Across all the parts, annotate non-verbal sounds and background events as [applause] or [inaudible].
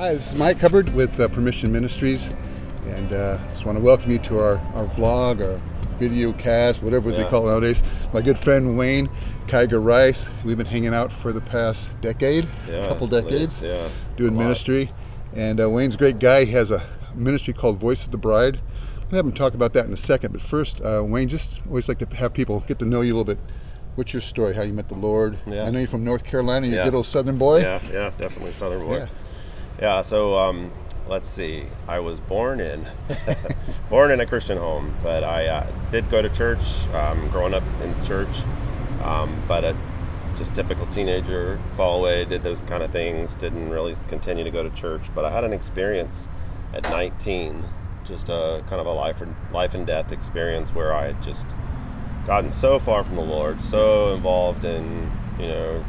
Hi, this is Mike Hubbard with uh, Permission Ministries, and uh, just want to welcome you to our, our vlog, our video cast, whatever they call it nowadays. My good friend Wayne Kiger Rice. We've been hanging out for the past decade, Yeah, couple decades, least, yeah. doing ministry. And uh, Wayne's a great guy. He has a ministry called Voice of the Bride. We'll have him talk about that in a second. But first, uh, Wayne, just always like to have people get to know you a little bit. What's your story? How you met the Lord? Yeah. I know you're from North Carolina. You're a good old Southern boy. Yeah, yeah, definitely Southern boy. Yeah. Yeah. so um, let's see. I was born in [laughs] born in a Christian home, but I uh, did go to church. Um, growing up in church, um, but a just typical teenager, fall away, did those kind of things. Didn't really continue to go to church, but I had an experience at 19, just a kind of a life and life and death experience where I had just gotten so far from the Lord, so involved in you know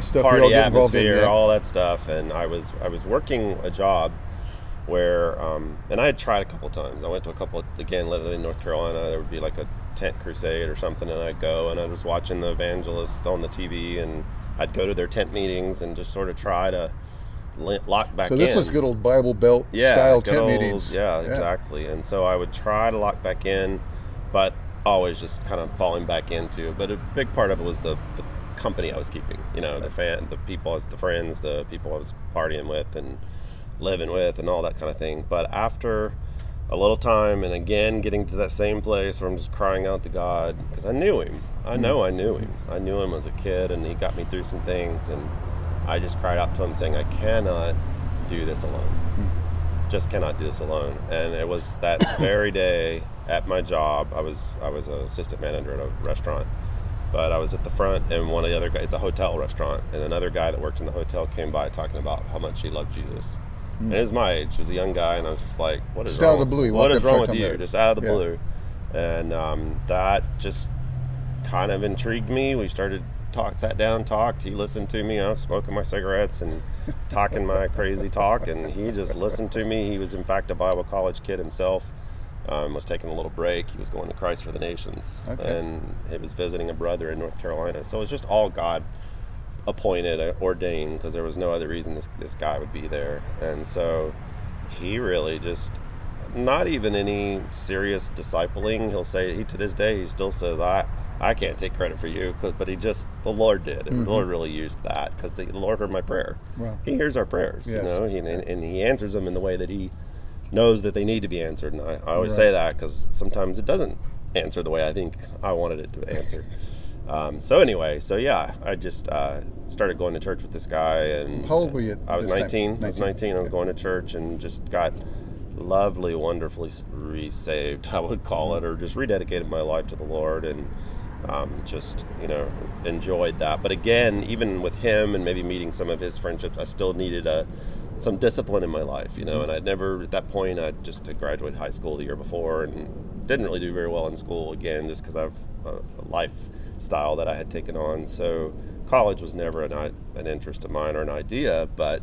The stuff party get involved in. atmosphere, yeah. all that stuff. And I was I was working a job where, um, and I had tried a couple times. I went to a couple again, living in North Carolina. There would be like a tent crusade or something, and I'd go and I was watching the evangelists on the TV, and I'd go to their tent meetings and just sort of try to lock back So this in. was good old Bible Belt yeah, style tent old- meetings. Yeah, exactly. And so I would try to lock back in, but always just kind of falling back into. But a big part of it was the, the company I was keeping. You know, the fan, the people, the friends, the people I was partying with and living with, and all that kind of thing. But after a little time, and again getting to that same place where I'm just crying out to God because I knew Him. I mm-hmm. know I knew Him. I knew Him as a kid, and He got me through some things, and I just cried out to Him saying, "I cannot do this alone." Mm. just cannot do this alone. And it was that very day at my job. I was I was an assistant manager at a restaurant, but I was at the front, and one of the other guys. It's a hotel restaurant, and another guy that worked in the hotel came by talking about how much he loved Jesus. And he was my age. He was a young guy, and I was just like, "What is Just wrong? the blue, What is wrong with you? him. Just out of the Yeah. blue." And um, that just kind of intrigued me. We started talk, sat down, talked. He listened to me. I was smoking my cigarettes and talking my crazy talk, and he just listened to me. He was, in fact, a Bible college kid himself. Um, was taking a little break. He was going to Christ for the Nations, Okay. and he was visiting a brother in North Carolina. So it was just all God appointed, uh, ordained, because there was no other reason this this guy would be there. And so he really just not even any serious discipling. He'll say he to this day he still says I I can't take credit for you, but he just the Lord did, and the Lord really used that because the Lord heard my prayer. Wow. He hears our prayers, Yes. you know, he, and, and he answers them in the way that he knows that they need to be answered. And I, I always Right. say that because sometimes it doesn't answer the way I think I wanted it to answer. [laughs] Um, so anyway, so yeah, I just uh, started going to church with this guy, and How old were you I was this time? 19. I was 19. 19. I was going to church and just got lovely, wonderfully resaved, [laughs] I would call it, or just rededicated my life to the Lord and um, just, you know, enjoyed that. But again, even with him and maybe meeting some of his friendships, I still needed a, some discipline in my life, you know, and I'd never, at that point, I just had graduated high school the year before and didn't really do very well in school again, just because I've a, a lifestyle that I had taken on. So college was never an, an interest of mine or an idea, but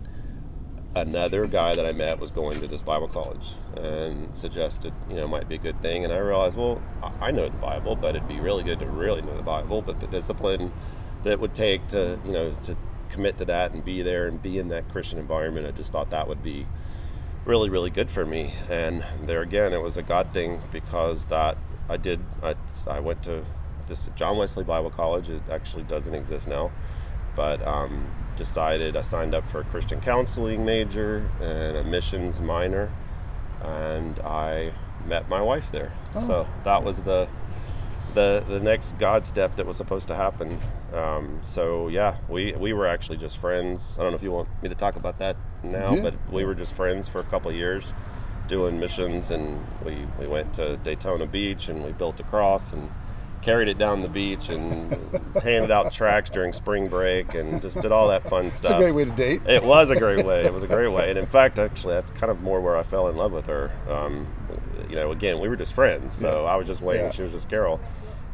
another guy that I met was going to this Bible college and suggested, you know, might be a good thing. And I realized, well, I- I know the Bible, but it'd be really good to really know the Bible. But the discipline that it would take to, you know, to commit to that and be there and be in that Christian environment, I just thought that would be really, really good for me. And there again, it was a God thing because that I did, I, I went to this John Wesley Bible College. It actually doesn't exist now but um, decided I signed up for a Christian counseling major and a missions minor, and I met my wife there. Oh. So that was the the the next God step that was supposed to happen. Um, so yeah, we we were actually just friends. I don't know if you want me to talk about that now, Yeah. but we were just friends for a couple of years doing missions and we, we went to Daytona Beach and we built a cross and carried it down the beach and handed out tracks during spring break and just did all that fun stuff. It's a great way to date. It was a great way. It was a great way. And in fact, actually, that's kind of more where I fell in love with her. Um, you know, again, we were just friends. So I was just waiting. Yeah. She was just Carol.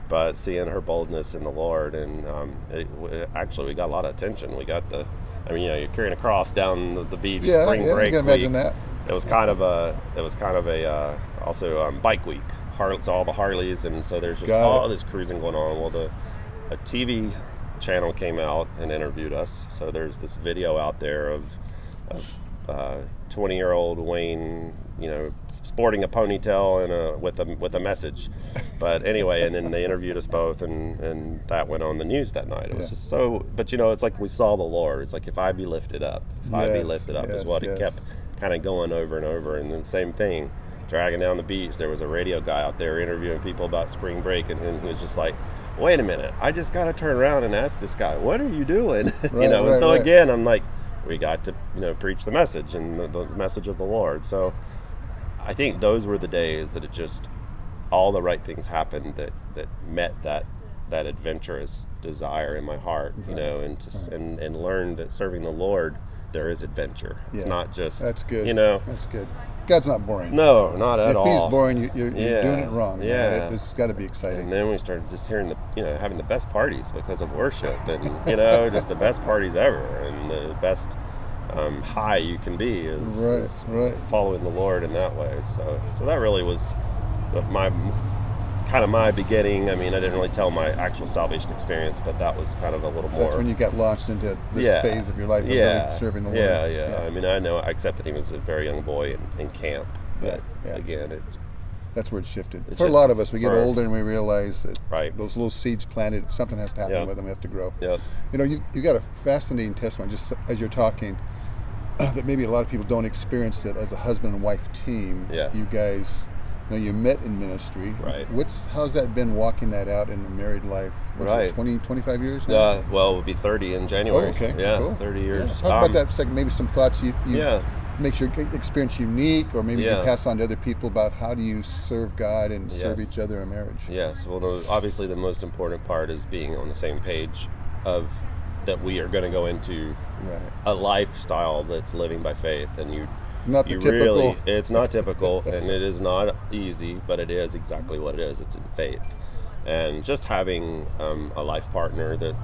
But seeing her boldness in the Lord, and um, it, it- actually, we got a lot of attention. We got the, I mean, you know, you're carrying a cross down the, the beach, Yeah, spring yeah, I break can imagine week. that. It was kind of a, it was kind of a, uh, also um, bike week. Har- it's all the Harleys, and so there's just Got it. all this cruising going on. Well, the a TV channel came out and interviewed us. So there's this video out there of, of uh, twenty year old Wayne, you know, sporting a ponytail and a with a with a message. But anyway, and then they interviewed us both, and and that went on the news that night. It was Yeah. just so. But you know, it's like we saw the Lord. It's like if I be lifted up, if I be lifted up, is what yes. it kept kind of going over and over. And then same thing, dragging down the beach. There was a radio guy out there interviewing people about spring break, and, and he was just like, "Wait a minute, I just got to turn around and ask this guy, what are you doing?" [laughs] you know. right, and so right. again, I'm like, we got to you know preach the message and the, the message of the Lord. So I think those were the days that it just all the right things happened that that met that that adventurous desire in my heart, you know, and to, s and and learned that serving the Lord there is adventure. It's Yeah. not just That's good. You know, That's good. God's not boring. no, not at if all. If he's boring, you, you're, you're doing it wrong. yeah. It, it's got to be exciting. And then we started just hearing the, you know, having the best parties because of worship, and you know, [laughs] just the best parties ever, and the best um, high you can be is, Right, is right. following the Lord in that way. So, so that really was the, my kind of my beginning. I mean, I didn't really tell my actual salvation experience, but that was kind of a little more. That's when you got launched into this yeah, phase of your life of yeah, really serving the Lord. yeah, yeah, I mean, I know I accepted him as a very young boy in, in camp, but yeah. again, it, That's where it shifted. It For a lot of us, we get older and we realize that Right. those little seeds planted, something has to happen Yeah. with them. We have to grow. Yep. You know, you you got a fascinating testimony just as you're talking [clears throat] that maybe a lot of people don't experience it as a husband and wife team. Yeah. You guys, you you met in ministry. Right. What's how's that been walking that out in a married life? What's Right. It, 20, 25 years now. uh, well, it'll be 30 in Oh, January. okay. Yeah, cool. 30 Yeah. years. Talk Um, about that second. Maybe some thoughts you, you Yeah. makes your experience unique, or maybe you can pass on to other people about how do you serve God and serve each other in marriage. Yes. Well, the, obviously, the most important part is being on the same page of that we are going to go into Right. a lifestyle that's living by faith, and you Not the you typical. really it's not typical, and it is not easy, but it is exactly what it is. It's in faith, and just having um, a life partner that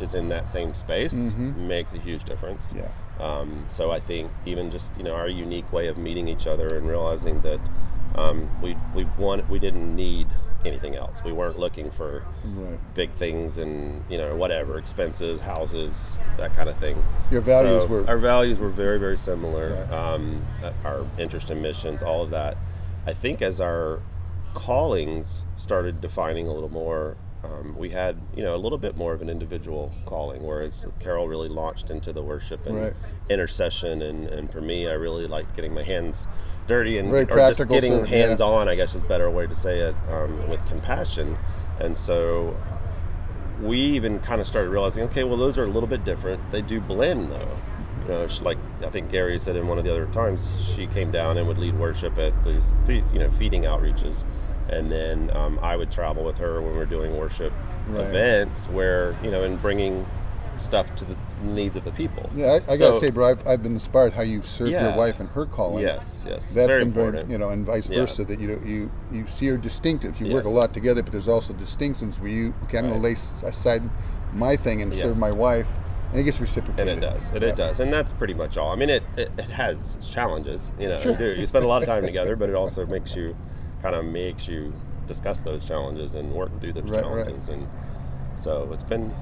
is in that same space makes a huge difference. Mm-hmm. Yeah. Um, so I think even just you know our unique way of meeting each other and realizing that um, we we want we didn't need anything else. We weren't looking for Right. big things and you know whatever expenses, houses, that kind of thing. Your values So were- our values were very very similar. Right. Um, our interest in missions, all of that. I think as our callings started defining a little more. Um, we had, you know, a little bit more of an individual calling, whereas Carol really launched into the worship and Right. intercession, and, and for me, I really liked getting my hands dirty and Very or just getting service, yeah. hands on. I guess is a better way to say it um, with compassion, and so we even kind of started realizing, okay, well, those are a little bit different. They do blend, though. You know, she, like I think Gary said in one of the other times, she came down and would lead worship at these, you know, feeding outreaches, and then um, I would travel with her when we were doing worship Right. events, where you know, and bringing stuff to the needs of the people. Yeah, I, I So- gotta say, bro, I've, I've been inspired how you've served your wife and her calling. yes, yes, That's very been important. very, you know, and vice Yeah. versa. That you know, you you see your distinctives. You work a lot together, but there's also distinctions where you, okay, I'm Right. to lay aside my thing and serve my wife, and it gets reciprocal. And reciprocated. it does, and Yeah. it does, and that's pretty much all. I mean, it, it, it has challenges, you know. Sure. You spend a lot of time [laughs] together, but it also makes you, kind of makes you discuss those challenges and work through those Right, right. challenges, and so it's been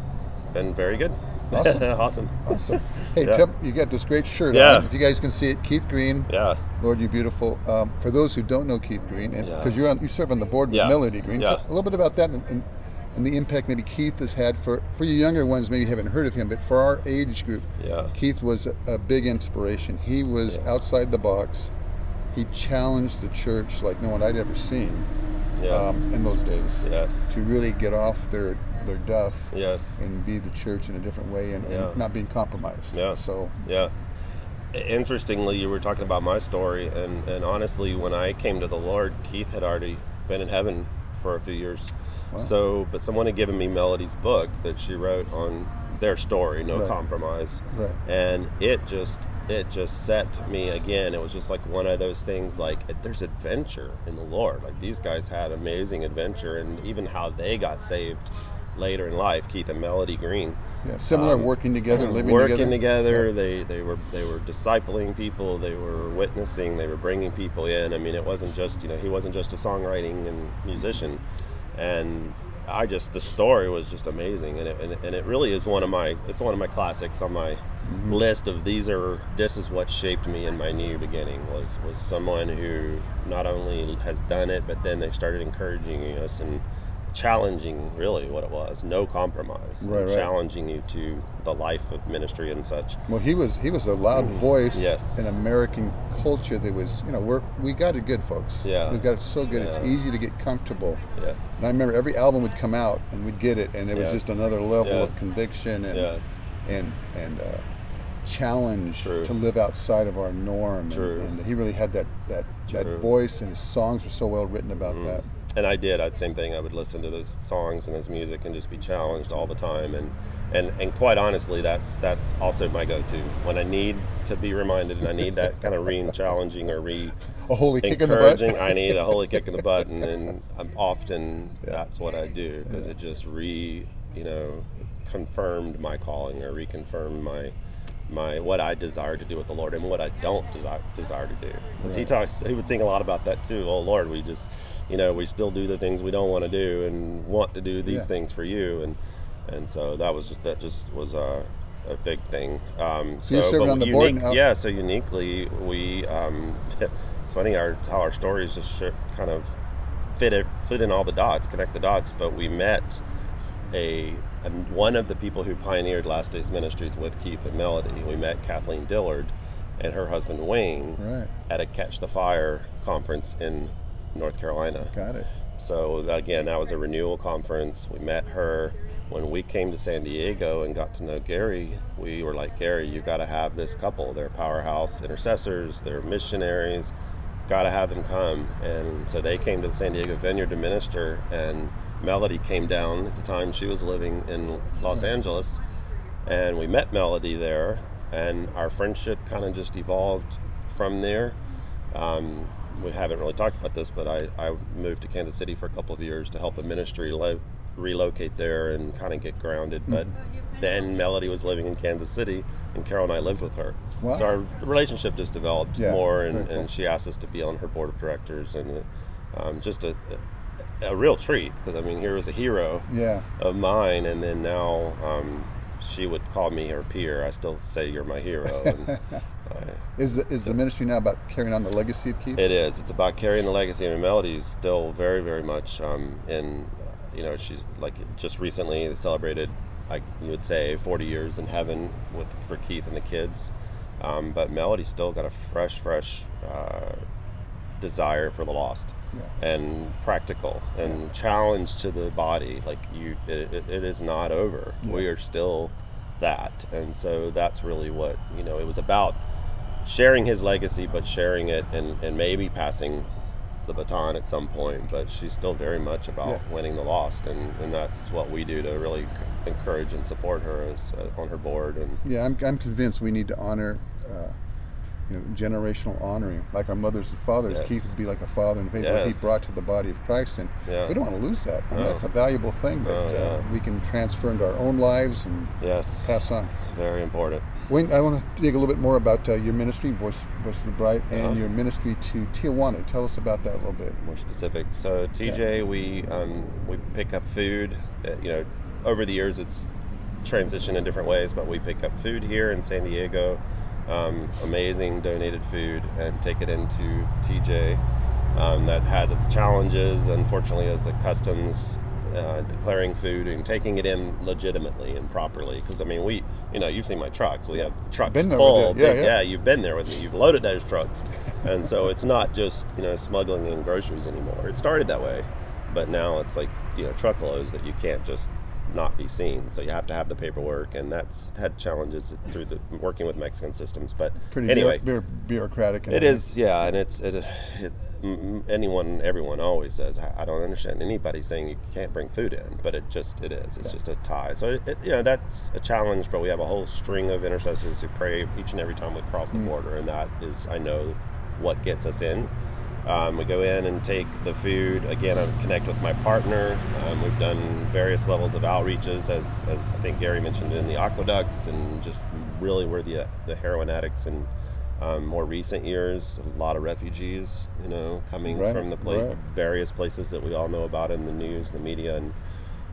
been very good. Awesome. [laughs] awesome. Awesome. Hey, Yeah. tell, you got this great shirt Yeah. on. If you guys can see it, Keith Green, Yeah, Lord, you beautiful. Um, for those who don't know Keith Green, Yeah. because you're on, you serve on the board with Yeah. Melody Green, Yeah. a little bit about that and, and, and the impact maybe Keith has had for for you younger ones. Maybe haven't heard of him, but for our age group, yeah, Keith was a, a big inspiration. He was Yes. outside the box. He challenged the church like no one I'd ever seen yes, um, in those days yes, to really get off their their duff yes. and be the church in a different way and, Yeah. and not being compromised. Yeah. So Yeah. Interestingly, you were talking about my story, and, and honestly, when I came to the Lord, Keith had already been in heaven for a few years. Wow. So, but someone had given me Melody's book that she wrote on their story, No Right. Compromise, Right. and it just it just set me again. It was just like one of those things. Like there's adventure in the Lord. Like these guys had amazing adventure, and even how they got saved later in life. Keith and Melody Green yeah, similar Um, working together, living working together. together. They they were they were discipling people. They were witnessing. They were bringing people in. I mean, it wasn't just you know he wasn't just a songwriting and musician, and I just the story was just amazing, and it and, it- and it really is one of my it's one of my classics on my list of these are this is what shaped me in my new beginning was was someone who not only has done it, but then they started encouraging us and challenging really what it was no compromise Right, right. challenging you to the life of ministry and such Well, he was he was a loud voice Mm-hmm. Yes. in American culture that was you know we're we got it good, folks. Yeah. we got it so good. It's easy to get comfortable. yes And I remember every album would come out and we'd get it, and it was Yes. just another level Yes. of conviction and yes and and uh, challenge True. to live outside of our norm. And- True. And, he really had that that that voice, and his songs were so well written about Mhm. that. and I did. I'd same thing. I would listen to those songs and those music and just be challenged all the time. And and and quite honestly, that's that's also my go-to when I need to be reminded and I need that kind of re-challenging or re A holy kick in the butt. I need a holy kick in the butt, and, and I'm often Yeah. that's what I do because Yeah. it just re you know confirmed my calling or reconfirmed my my what I desire to do with the Lord and what I don't desire desire to do. Because he talks, he would sing a lot about that too. Oh Lord, we just, you know, we still do the things we don't want to do and want to do these Yeah. things for you, and and so that was just, that just was a, a big thing. Um, So you're but unique, yeah. So uniquely, we um, [laughs] it's funny our how our stories just kind of fit it, fit in all the dots, connect the dots. But we met a, a one of the people who pioneered Last Days Ministries with Keith and Melody. We met Kathleen Dillard and her husband Wayne Right, at a Catch the Fire conference in North Carolina. got it. So again, that was a renewal conference. We met her when we came to San Diego and got to know Gary. We were like, Gary, you got to have this couple. They're powerhouse intercessors. They're missionaries. Got to have them come. And so they came to the San Diego Vineyard to minister. And Melody came down at the time she was living in Los Angeles, and we met Melody there. And our friendship kind of just evolved from there. Um, we haven't really talked about this, but I, I moved to Kansas City for a couple of years to help a ministry lo- relocate there and kind of get grounded. But then Melody was living in Kansas City, and Carol and I lived with her. Wow. So our relationship just developed Yeah, more, and, cool. and she asked us to be on her board of directors, and um, just a, a, a real treat because I mean, here was a hero Yeah, of mine, and then now um, she would call me her peer. I still say you're my hero. And, [laughs] I, is the, is the ministry now about carrying on the legacy of Keith? it is. It's about carrying the legacy. And Melody's still very, very much um, in. You know, she's like just recently they celebrated, like you would say, 40 years in heaven with for Keith and the kids. Um, but Melody's still got a fresh, fresh uh, desire for the lost Yeah. and practical and challenge to the body. Like you, it, it, it is not over. Yeah. We are still that, and so that's really what you know. It was about sharing his legacy, but sharing it and, and maybe passing the baton at some point. But she's still very much about Yeah. winning the lost, and, and that's what we do to really encourage and support her as uh, on her board. And Yeah, I'm, I'm convinced we need to honor, uh, you know, generational honoring, like our mothers and fathers. Yes. Keith would be like a father in faith, what he brought to the body of Christ, and Yeah. we don't want to lose that. I mean, that's a valuable thing that Oh, uh, we can transfer into our own lives and yes, pass on. very important. Wayne, I want to dig a little bit more about uh, your ministry, Voice, Voice of the Bride, and Uh-huh. your ministry to Tijuana. Tell us about that a little bit. more specific. So TJ, we um, we pick up food. Uh, you know, over the years it's transitioned in different ways, but we pick up food here in San Diego. Um, amazing donated food and take it into TJ. Um, that has its challenges, unfortunately, as the customs uh, declaring food and taking it in legitimately and properly. Because I mean, we, you know, you've seen my trucks. We have trucks Been full. you. Yeah, yeah. you've been there with me. You've loaded those trucks, and so it's not just you know smuggling in groceries anymore. It started that way, but now it's like you know truckloads that you can't just not be seen. So you have to have the paperwork, and that's had challenges through the working with Mexican systems. But Pretty anyway, bureau- bureaucratic. it is, yeah, and it's it, it. Anyone, everyone always says, "I I don't understand anybody saying you can't bring food in," but it just it is. It's just a tie. So it, it, you know that's a challenge, but we have a whole string of intercessors who pray each and every time we cross the Mm. border, and that is, I know, what gets us in. Um, we go in and take the food. Again, I connect with my partner. Um, we've done various levels of outreaches, as, as I think Gary mentioned in the aqueducts, and just really we're the, the heroin addicts in um, more recent years. A lot of refugees, you know, coming Right, from the pla- right. various places that we all know about in the news, the media, and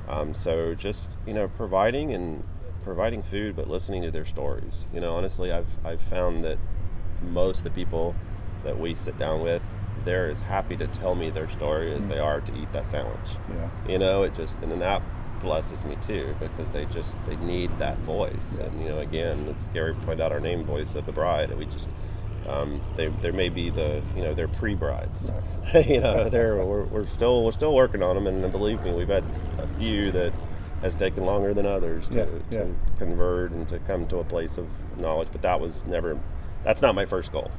um, so just you know providing and providing food, but listening to their stories. You know, honestly, I've I've found that most of the people that we sit down with, they're as happy to tell me their story as Mm. they are to eat that sandwich. Yeah. You know, it just and then that blesses me too because they just they need that voice. Yeah. And you know, again, as Gary pointed out, our name, voice of the bride, and we just. Um, they, there may be the you know they're pre-brides [laughs] you know they're we're, we're still we're still working on them and believe me we've had a few that has taken longer than others to, Yeah, to yeah. convert and to come to a place of knowledge but that was never that's not my first goal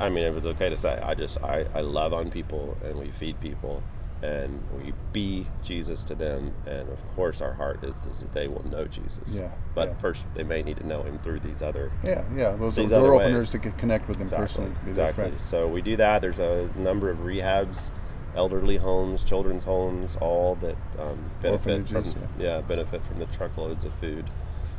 i mean it was okay to say i just i, I love on people and we feed people and we be jesus to them and of course our heart is, is that they will know jesus Yeah, but yeah. first they may need to know him through these other Yeah, yeah. Those are door openers ways. to get connect with them Exactly. personally. Exactly. So we do that. There's a number of rehabs, elderly homes, children's homes, all that um, benefit from Orphanages, yeah. benefit from the truckloads of food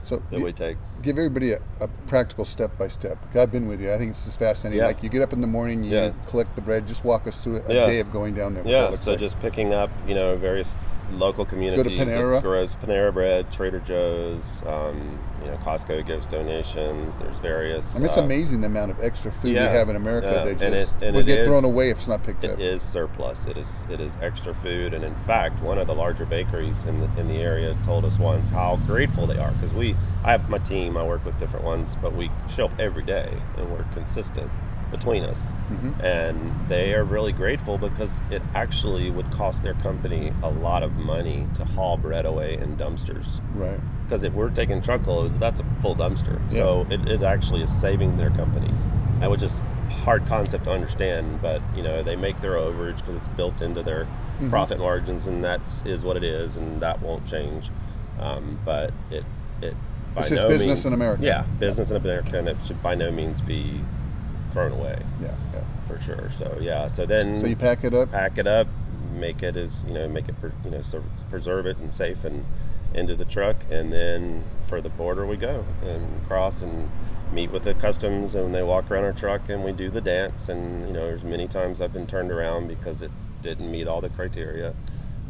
So that we take. give everybody a, a practical step by step. I've been with you. I think it's just fascinating. Yeah. Like you get up in the morning, you Yeah. collect the bread. Just walk us through a Yeah. day of going down there. Yeah. So like. just picking up you know various local communities. that Panera? grows Panera Bread, Trader Joe's. Um, you know, Costco gives donations. There's various. I mean, it's uh, amazing the amount of extra food yeah, we have in America yeah, that it- just it get thrown away if it's not picked It up. It is surplus. It is it is extra food, and in fact, one of the larger bakeries in the in the area told us once how grateful they are because we I have my team. I work with different ones, but we show up every day and we're consistent between us, Mhm. and they are really grateful because it actually would cost their company a lot of money to haul bread away in dumpsters Right. because if we're taking truckloads, that's a full dumpster. So it, it actually is saving their company. That was just hard concept to understand, but you know they make their overage because it's built into their Mhm. profit margins, and that's is what it is, and that won't change. Um, but it it by It's just no business means, in America. Yeah, business in America, and it should by no means be thrown away Yeah. Yeah. for sure. So yeah, so then So you pack it up. pack it up, make it as you know, make it you know, so preserve it and safe and into the truck, and then for the border we go and cross and meet with the customs, and they walk around our truck and we do the dance, and you know, there's many times I've been turned around because it didn't meet all the criteria.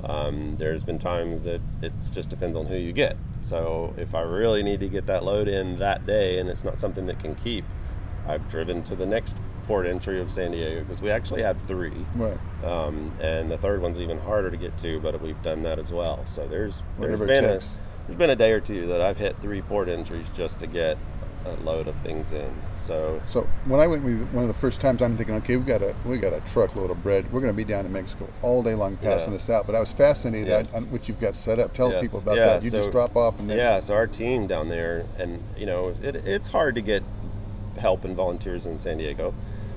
Um, there's been times that it just depends on who you get. So if I really need to get that load in that day, and it's not something that can keep, I've driven to the next port entry of San Diego because we actually have three. Right. Um, and the third one's even harder to get to, but we've done that as well. So there's there's Whatever been a, there's been a day or two that I've hit three port entries just to get a load of things in. So So when I went with one of the first times, I'm thinking, okay, we got a we got a truckload of bread. We're going to be down in Mexico all day long passing Yeah. this out. But I was fascinated Yes. on, on what you've got set up. Tell Yes. people about Yeah, that. You so- just drop off and then yeah, so our team down there, and you know, it, it's hard to get help and volunteers in San Diego,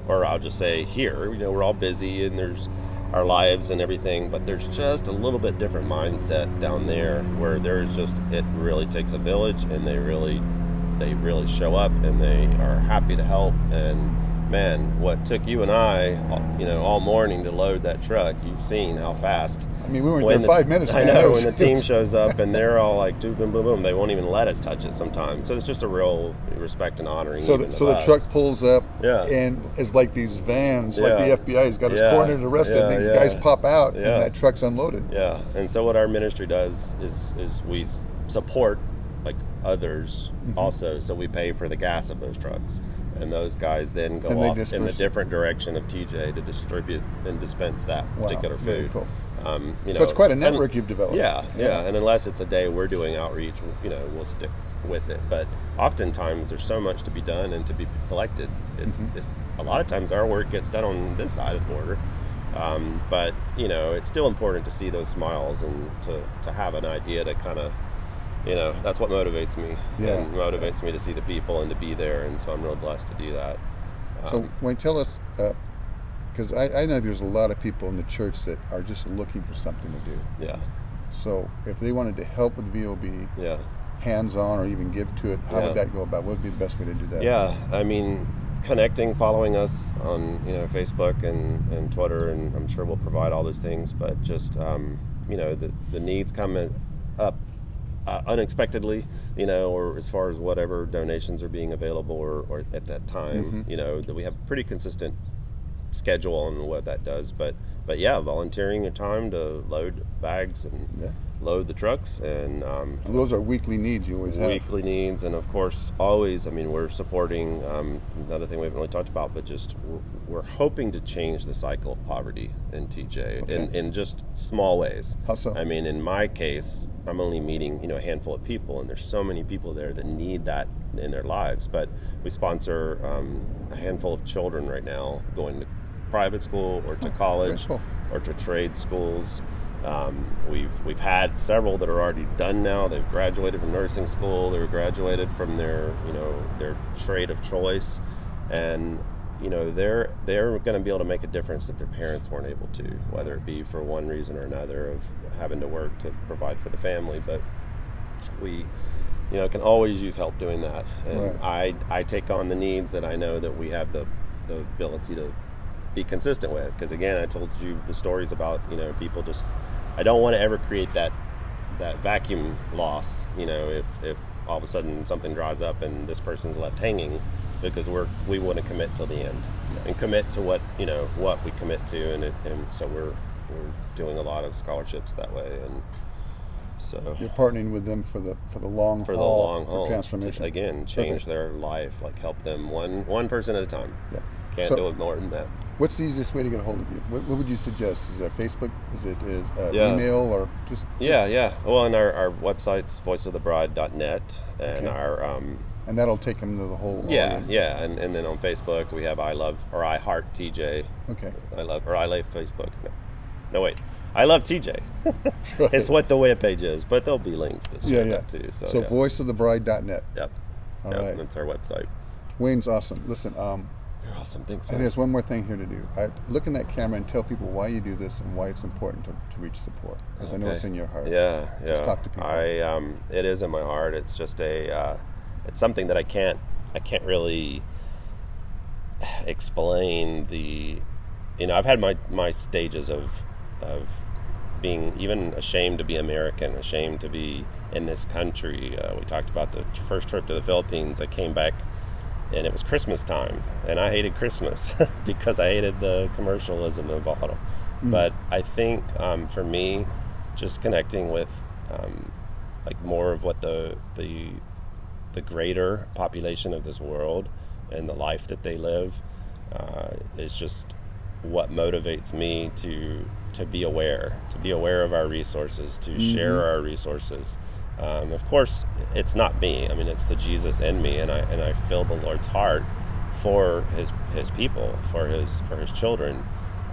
or I'll just say here. You know, we're all busy and there's our lives and everything, but there's just a little bit different mindset down there where there's just it really takes a village, and they really they really show up and they are happy to help and. Man, what took you and I, you know, all morning to load that truck? You've seen how fast I mean, we weren't when there the five minutes. I know when the [laughs] team shows up and they're all like, "Dude, boom, boom, boom." They won't even let us touch it sometimes. So it's just a real respect and honoring. So, the, so the us. truck pulls up, Yeah. and it's like these vans, Yeah. like the FBI's got us Yeah. cornered, arrested. Yeah, these yeah. guys pop out, and that truck's unloaded. Yeah, and so what our ministry does is is we support like others Mm-hmm. also. So we pay for the gas of those trucks, and those guys then go And off in the different direction of TJ to distribute and dispense that Wow, particular food. cool. Um, you know, So it's quite a and- network you've developed. Yeah, yeah, Yeah. and unless it's a day we're doing outreach, you know, we'll stick with it. But oftentimes there's so much to be done and to be collected. It, Mhm. it, a lot of times our work gets done on this side of the border, um, but you know, it's still important to see those smiles and to to have an idea to kind of. You know, that's what motivates me. Yeah. And motivates me to see the people and to be there. And so I'm real blessed to do that. So, Um, Wayne, tell us, because I, I know there's a lot of people in the church that are just looking for something to do. yeah, So, if they wanted to help with VOB, yeah. hands-on, or even give to it, how Yeah. would that go about? What would be the best way to do that? Yeah, I mean, connecting, following us on you know Facebook and, and Twitter, and I'm sure we'll provide all those things. But just um, you know, the the needs coming up uh, unexpectedly, you know, or as far as whatever donations are being available, or, or at that time, Mhm. you know, that we have pretty consistent schedule on what that does. But but yeah, volunteering your time to load bags and Yeah. load the trucks and um, those are weekly needs you always have. weekly needs, and of course, always. I mean, we're supporting um, another thing we haven't really talked about, but just we're, we're hoping to change the cycle of poverty in TJ in, in just small ways. How so? I mean, in my case, I'm only meeting you know a handful of people, and there's so many people there that need that in their lives. But we sponsor um, a handful of children right now going to private school or to college cool. or to trade schools. Um, we've we've had several that are already done now. They've graduated from nursing school. They're graduated from their you know their trade of choice, and you know they're they're going to be able to make a difference that their parents weren't able to, whether it be for one reason or another of having to work to provide for the family. But we you know can always use help doing that. And I, I take on the needs that i know that we have the, the ability to be consistent with. Because again i told you the stories about you know people just i don't want to ever create that that vacuum loss you know if if all of a sudden something dries up and this person's left hanging because we're we want to commit till the end and commit to what you know what we commit to and, it, and so we're we're doing a lot of scholarships that way and so You're partnering with them for the for the long for the long haul transformation. to, again change Perfect. their life like help them one one person at a time Yeah. can't So- do it more than that What's the easiest way to get a hold of you? What, what would you suggest? Is it Facebook? Is it is, uh, Yeah. email or just? yeah yeah well and our, our website's voiceofthebride.net and Okay. our um, And that'll take them to the whole. yeah audience. yeah and, and then on facebook we have i love or i heart tj Okay. i love or i love facebook no, no wait i love tj Right. [laughs] it's what the web page is but there'll be links to Yeah, yeah. that too so, So yeah. voiceofthebride.net. yep All yep right. that's our website Wayne's awesome. Listen, um, you're awesome thanks and there's one more thing here to do. I, look in that camera and tell people why you do this and why it's important to, to reach the poor. Because I know it's in your heart. Yeah, yeah. talk to people. I um, it is in my heart. It's just a, uh, it's something that I can't, I can't really explain the, you know, I've had my my stages of, of being even ashamed to be American, ashamed to be in this country. Uh, we talked about the first trip to the Philippines. I came back. And it was Christmas time, and I hated Christmas [laughs] because I hated the commercialism of all. Mm. But I think um, for me, just connecting with um, like more of what the the the greater population of this world and the life that they live uh, is just what motivates me to to be aware, to be aware of our resources, to share our resources. Um, of course, it's not me. I mean, it's the Jesus in me, and I and I feel the Lord's heart for his his people, for his for his children.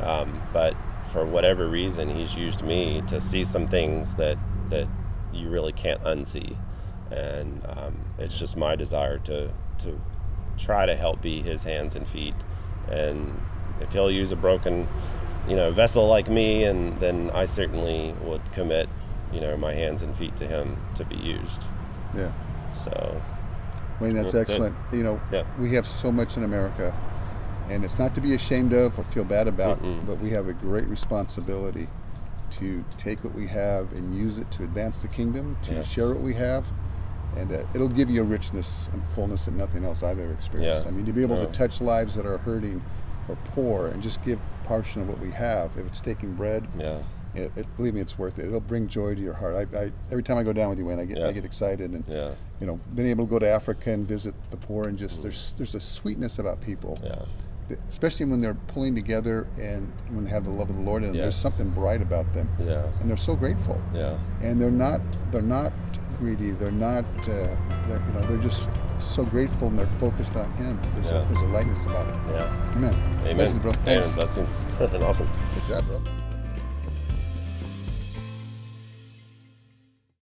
Um, but for whatever reason, he's used me to see some things that that you really can't unsee, and um, it's just my desire to to try to help be his hands and feet, and if he'll use a broken, you know, vessel like me, and then I certainly would commit, you know, my hands and feet to him to be used. Yeah. So Wayne, that's excellent. You know, Yeah. we have so much in America, and it's not to be ashamed of or feel bad about, Mm-mm. but we have a great responsibility to take what we have and use it to advance the kingdom, to Yes. share what we have, and uh, it'll give you a richness and fullness that nothing else I've ever experienced. Yeah. I mean, to be able No. to touch lives that are hurting or poor and just give a portion of what we have, if it's taking bread, yeah, it, it, believe me, it's worth it. It'll bring joy to your heart. I, I, every time I go down with you, Wayne, I get, I get excited and yeah, you know, being able to go to Africa and visit the poor and just there's there's a sweetness about people, yeah, that- especially when they're pulling together and when they have the love of the Lord and there's something bright about them, yeah, and they're so grateful, yeah, and they're not they're not greedy, they're not uh, they're, you know they're just so grateful and they're focused on Him. There's, Yeah. a, there's a lightness about it. yeah. Amen. Amen. Blessings, bro. Amen. Blessings. [laughs] awesome. Good job, bro.